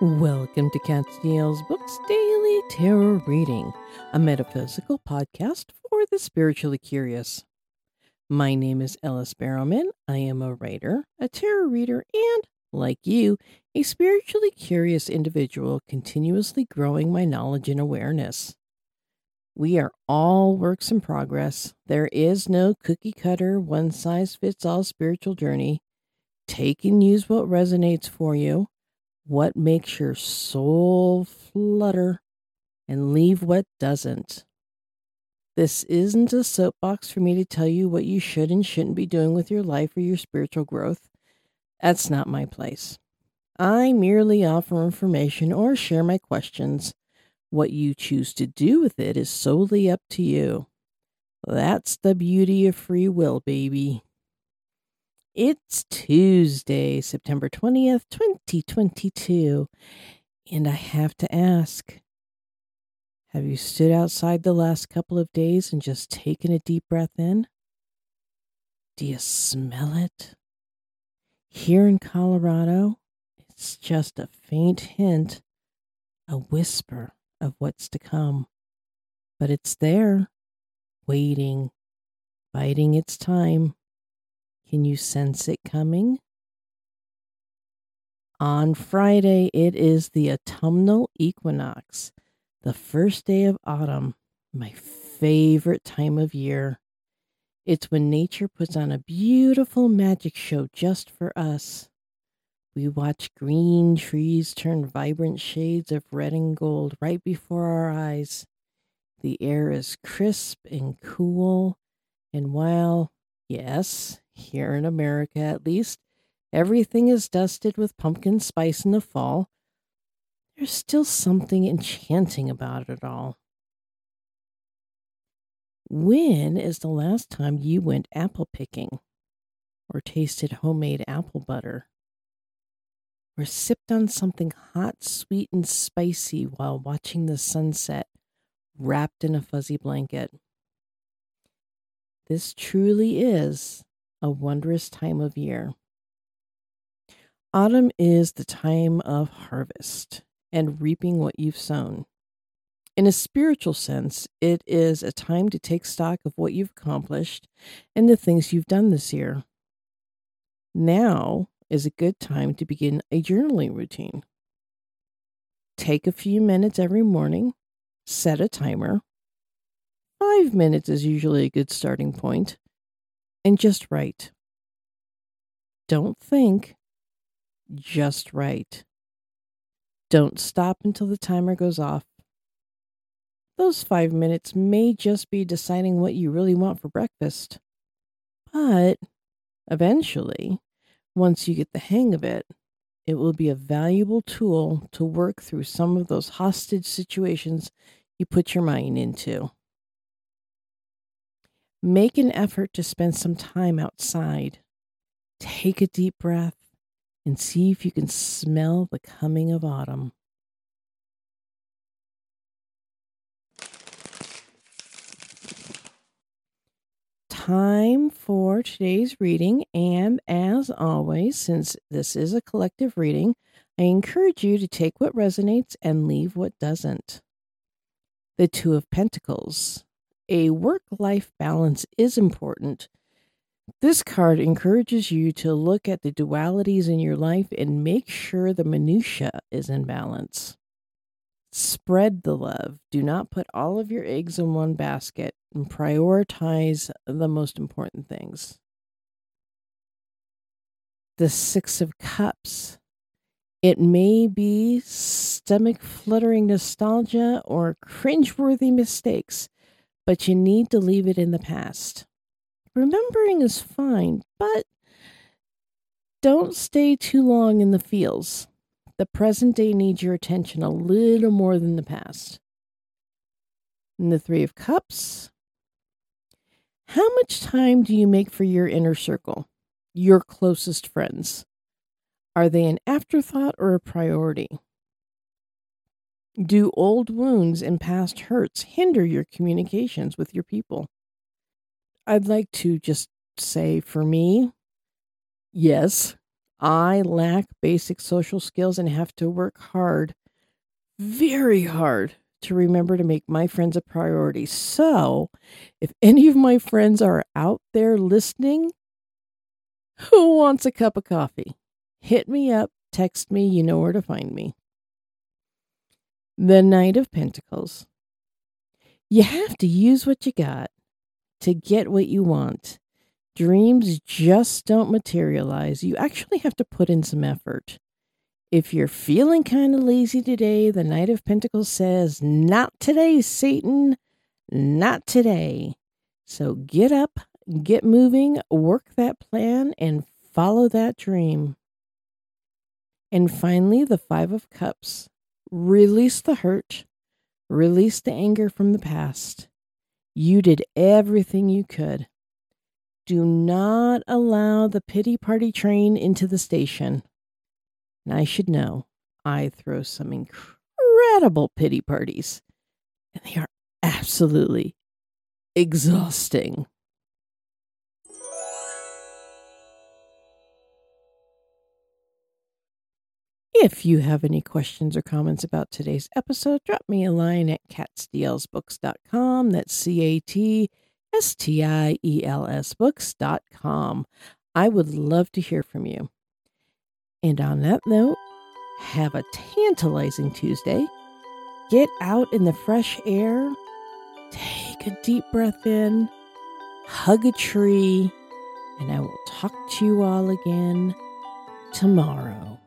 Welcome to Catstiel's Books Daily Tarot Reading, a metaphysical podcast for the spiritually curious. My name is Ellis Barrowman. I am a writer, a tarot reader, and, like you, a spiritually curious individual continuously growing my knowledge and awareness. We are all works in progress. There is no cookie cutter, one size fits all spiritual journey. Take and use what resonates for you what makes your soul flutter and leave what doesn't. This isn't a soapbox for me to tell you what you should and shouldn't be doing with your life or your spiritual growth. That's not my place. I merely offer information or share my questions. What you choose to do with it is solely up to you. That's the beauty of free will, baby. It's Tuesday, September 20th, 2022. And I have to ask Have you stood outside the last couple of days and just taken a deep breath in? Do you smell it? Here in Colorado, it's just a faint hint, a whisper of what's to come. But it's there, waiting, biding its time. Can you sense it coming? On Friday, it is the autumnal equinox, the first day of autumn, my favorite time of year. It's when nature puts on a beautiful magic show just for us. We watch green trees turn vibrant shades of red and gold right before our eyes. The air is crisp and cool, and while, yes, here in America at least, everything is dusted with pumpkin spice in the fall, there's still something enchanting about it all. When is the last time you went apple picking, or tasted homemade apple butter, or sipped on something hot, sweet, and spicy while watching the sunset wrapped in a fuzzy blanket? This truly is a wondrous time of year. Autumn is the time of harvest and reaping what you've sown. In a spiritual sense, it is a time to take stock of what you've accomplished and the things you've done this year. Now is a good time to begin a journaling routine. Take a few minutes every morning, set a timer. Five minutes is usually a good starting point and just write. Don't think, just write. Don't stop until the timer goes off. Those five minutes may just be deciding what you really want for breakfast. But eventually, once you get the hang of it, it will be a valuable tool to work through some of those hostage situations you put your mind into. Make an effort to spend some time outside. Take a deep breath and see if you can smell the coming of autumn. Time for today's reading, and as always, since this is a collective reading, I encourage you to take what resonates and leave what doesn't. The Two of Pentacles a work life balance is important. This card encourages you to look at the dualities in your life and make sure the minutia is in balance. Spread the love. Do not put all of your eggs in one basket and prioritize the most important things. The Six of Cups. It may be stomach fluttering nostalgia or cringeworthy mistakes but you need to leave it in the past. Remembering is fine, but don't stay too long in the feels. The present day needs your attention a little more than the past. And the Three of Cups. How much time do you make for your inner circle, your closest friends? Are they an afterthought or a priority? Do old wounds and past hurts hinder your communications with your people? I'd like to just say for me, yes, I lack basic social skills and have to work hard, very hard, to remember to make my friends a priority. So, if any of my friends are out there listening, who wants a cup of coffee? Hit me up, text me, you know where to find me. The Knight of Pentacles. You have to use what you got to get what you want. Dreams just don't materialize. You actually have to put in some effort. If you're feeling kind of lazy today, the Knight of Pentacles says, Not today, Satan. Not today. So get up, get moving, work that plan, and follow that dream. And finally, the Five of Cups. Release the hurt, release the anger from the past. You did everything you could. Do not allow the pity party train into the station. And I should know, I throw some incredible pity parties, and they are absolutely exhausting. If you have any questions or comments about today's episode, drop me a line at catstielsbooks.com. That's C A T S T I E L S books.com. I would love to hear from you. And on that note, have a tantalizing Tuesday. Get out in the fresh air, take a deep breath in, hug a tree, and I will talk to you all again tomorrow.